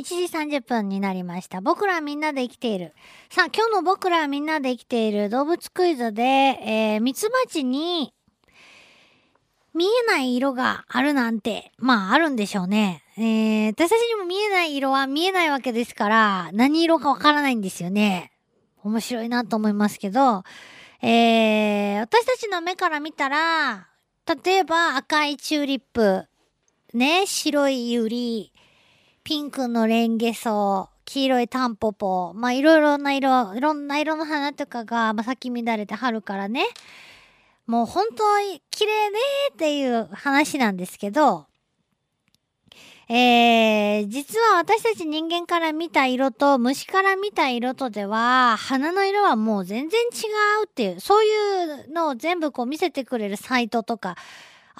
1時30分になりました。僕らみんなで生きている。さあ、今日の僕らみんなで生きている動物クイズで、えー、ミツバチに見えない色があるなんて、まああるんでしょうね。えー、私たちにも見えない色は見えないわけですから、何色かわからないんですよね。面白いなと思いますけど、えー、私たちの目から見たら、例えば赤いチューリップ、ね、白いユリ、ピンクのレンゲソウ、黄色いタンポポ、まあいろいろな色、いろんな色の花とかが、まあ、咲き乱れて春からね、もう本当に綺麗ねっていう話なんですけど、えー、実は私たち人間から見た色と虫から見た色とでは、花の色はもう全然違うっていう、そういうのを全部こう見せてくれるサイトとか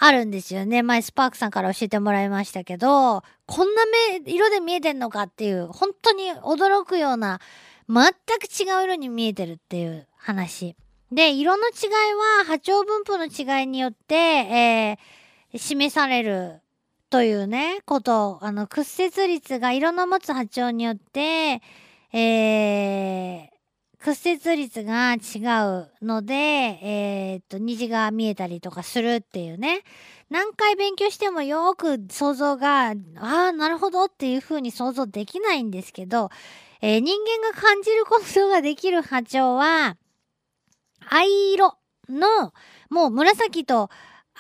あるんですよね。前スパークさんから教えてもらいましたけど、こんな目、色で見えてんのかっていう、本当に驚くような、全く違う色に見えてるっていう話。で、色の違いは波長分布の違いによって、えー、示されるというね、ことあの、屈折率が色の持つ波長によって、えー、屈折率が違うので、えー、っと、虹が見えたりとかするっていうね。何回勉強してもよく想像が、ああ、なるほどっていう風に想像できないんですけど、えー人間が感じることができる波長は、藍色の、もう紫と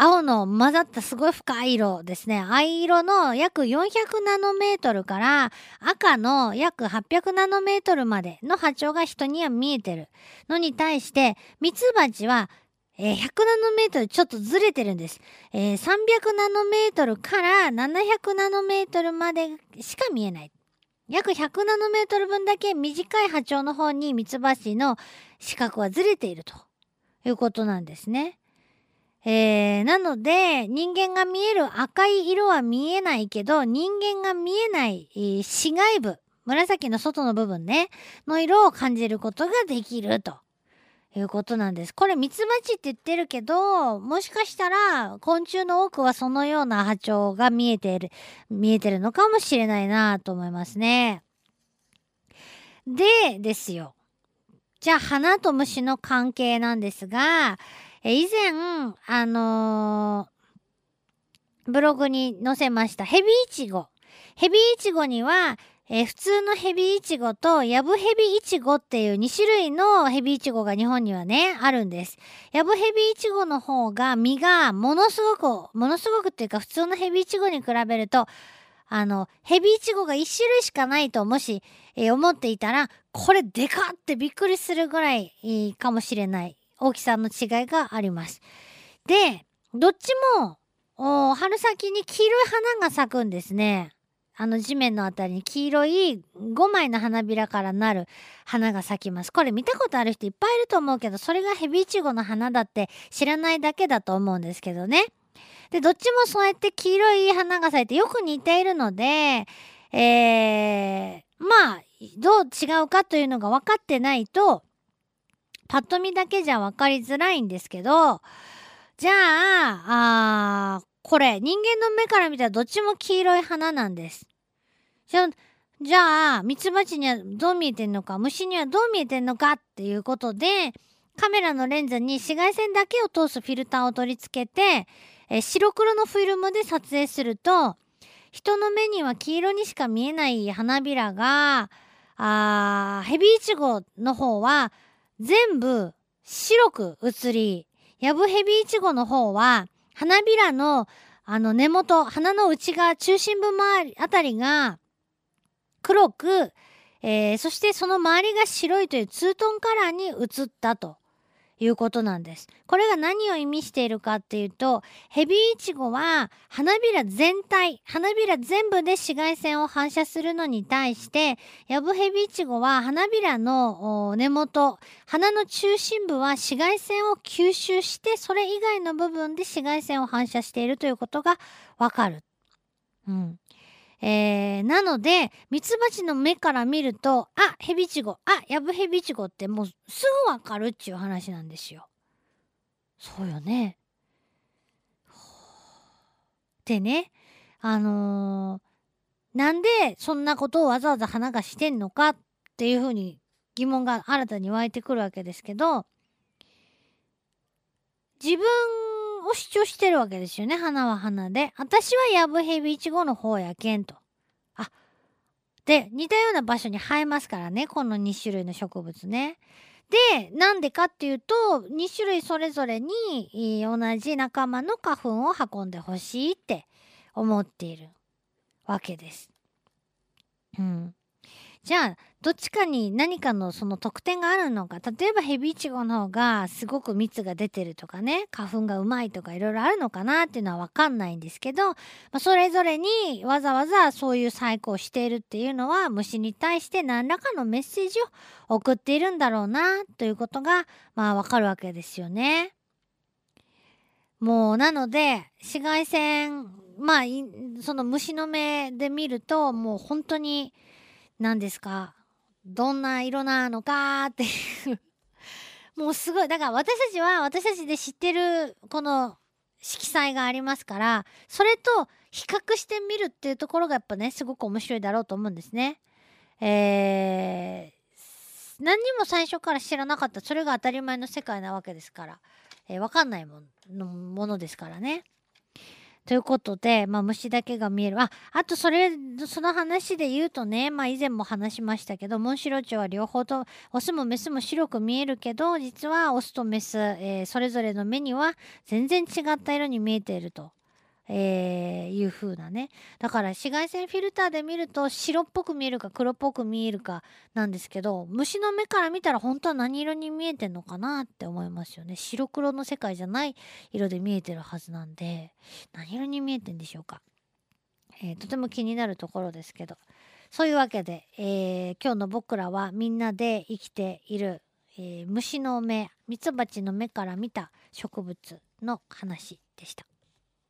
青の混ざったすごい深い色ですね。藍色の約400ナノメートルから赤の約800ナノメートルまでの波長が人には見えてるのに対して、ミツバチはえー100ナノメートルちょっとずれてるんです。えー300ナノメートルから700ナノメートルまでしか見えない。約100ナノメートル分だけ短い波長の方にミツバチの視覚はずれているということなんですね。えー、なので人間が見える赤い色は見えないけど人間が見えない、えー紫外部紫の外の部分ねの色を感じることができるということなんです。これミツバチって言ってるけどもしかしたら昆虫の多くはそのような波長が見えてる見えてるのかもしれないなと思いますね。でですよ。じゃあ花と虫の関係なんですが、え以前、あのーブログに載せましたヘビイチゴ。ヘビイチゴには、えー普通のヘビイチゴとヤブヘビイチゴっていう2種類のヘビイチゴが日本にはね、あるんです。ヤブヘビイチゴの方が実がものすごく、ものすごくっていうか普通のヘビイチゴに比べると、あの、ヘビイチゴが1種類しかないともし、えー思っていたら、これでかってびっくりするぐらいいいかもしれない大きさの違いがあります。で、どっちも、春先に黄色い花が咲くんですね。あの地面のあたりに黄色い5枚の花びらからなる花が咲きます。これ見たことある人いっぱいいると思うけど、それがヘビイチゴの花だって知らないだけだと思うんですけどね。で、どっちもそうやって黄色い花が咲いてよく似ているので、えー、まあ、どう違うかというのが分かってないと、パッと見だけじゃ分かりづらいんですけど、じゃあ、あこれ、人間の目から見たらどっちも黄色い花なんです。じゃあ、じゃあ、ミツバチにはどう見えてんのか、虫にはどう見えてんのかっていうことで、カメラのレンズに紫外線だけを通すフィルターを取り付けて、え白黒のフィルムで撮影すると、人の目には黄色にしか見えない花びらが、あヘビイチゴの方は全部白く映り、ヤブヘビイチゴの方は花びらのあの根元、花の内側、中心部周りあたりが黒く、えーそしてその周りが白いというツートンカラーに映ったと。いうことなんです。これが何を意味しているかっていうと、ヘビイチゴは花びら全体、花びら全部で紫外線を反射するのに対して、ヤブヘビイチゴは花びらの根元、花の中心部は紫外線を吸収して、それ以外の部分で紫外線を反射しているということがわかる。うん。えー、なので、ミツバチの目から見ると、あ、ヘビチゴ、あ、ヤブヘビチゴってもうすぐわかるっていう話なんですよ。そうよね。でね、あのーなんでそんなことをわざわざ花がしてんのかっていうふうに疑問が新たに湧いてくるわけですけど、自分を主張してるわけですよね、花は花で。私はヤブヘビイチゴの方やけんと。あ、で、似たような場所に生えますからね、この2種類の植物ね。で、なんでかっていうと、2種類それぞれに同じ仲間の花粉を運んでほしいって思っているわけです。うん。じゃあ、どっちかに何かのその特典があるのか。例えばヘビイチゴの方がすごく蜜が出てるとかね、花粉がうまいとかいろいろあるのかなっていうのはわかんないんですけど、まあ、それぞれにわざわざそういう細工をしているっていうのは虫に対して何らかのメッセージを送っているんだろうなということがまあわかるわけですよね。もうなので紫外線まあその虫の目で見るともう本当に何ですか？どんな色なのかっていう。もうすごい。だから私たちは私たちで知ってるこの色彩がありますからそれと比較してみるっていうところがやっぱねすごく面白いだろうと思うんですね。えー、何にも最初から知らなかった。それが当たり前の世界なわけですから、えー、分かんないものものですからね。ということで、まあ、虫だけが見える。あ、あとそれ、その話で言うとね、まあ以前も話しましたけど、モンシロチョウは両方と、オスもメスも白く見えるけど、実はオスとメス、えー、それぞれの目には全然違った色に見えていると。えー、いう風なね。だから紫外線フィルターで見ると白っぽく見えるか黒っぽく見えるかなんですけど、虫の目から見たら本当は何色に見えてんのかなって思いますよね。白黒の世界じゃない色で見えてるはずなんで、何色に見えてんでしょうか。えー、とても気になるところですけど。そういうわけで、えー、今日の僕らはみんなで生きている、えー、虫の目、ミツバチの目から見た植物の話でした。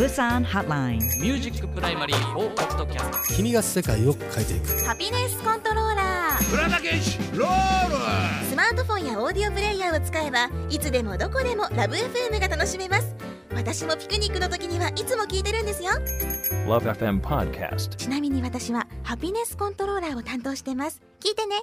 Busan Hotline. ミュージックプライマリー4ポッドキャスト君が世界を変えていく。ハピネスコントローラー浦田健士ロール。スマートフォンやオーディオプレイヤーを使えばいつでもどこでもラブ f m が楽しめます。私もピクニックの時にはいつも聞いてるんですよ。LoveFM Podcast. ちなみに私はハピネスコントローラーを担当してます。聞いてね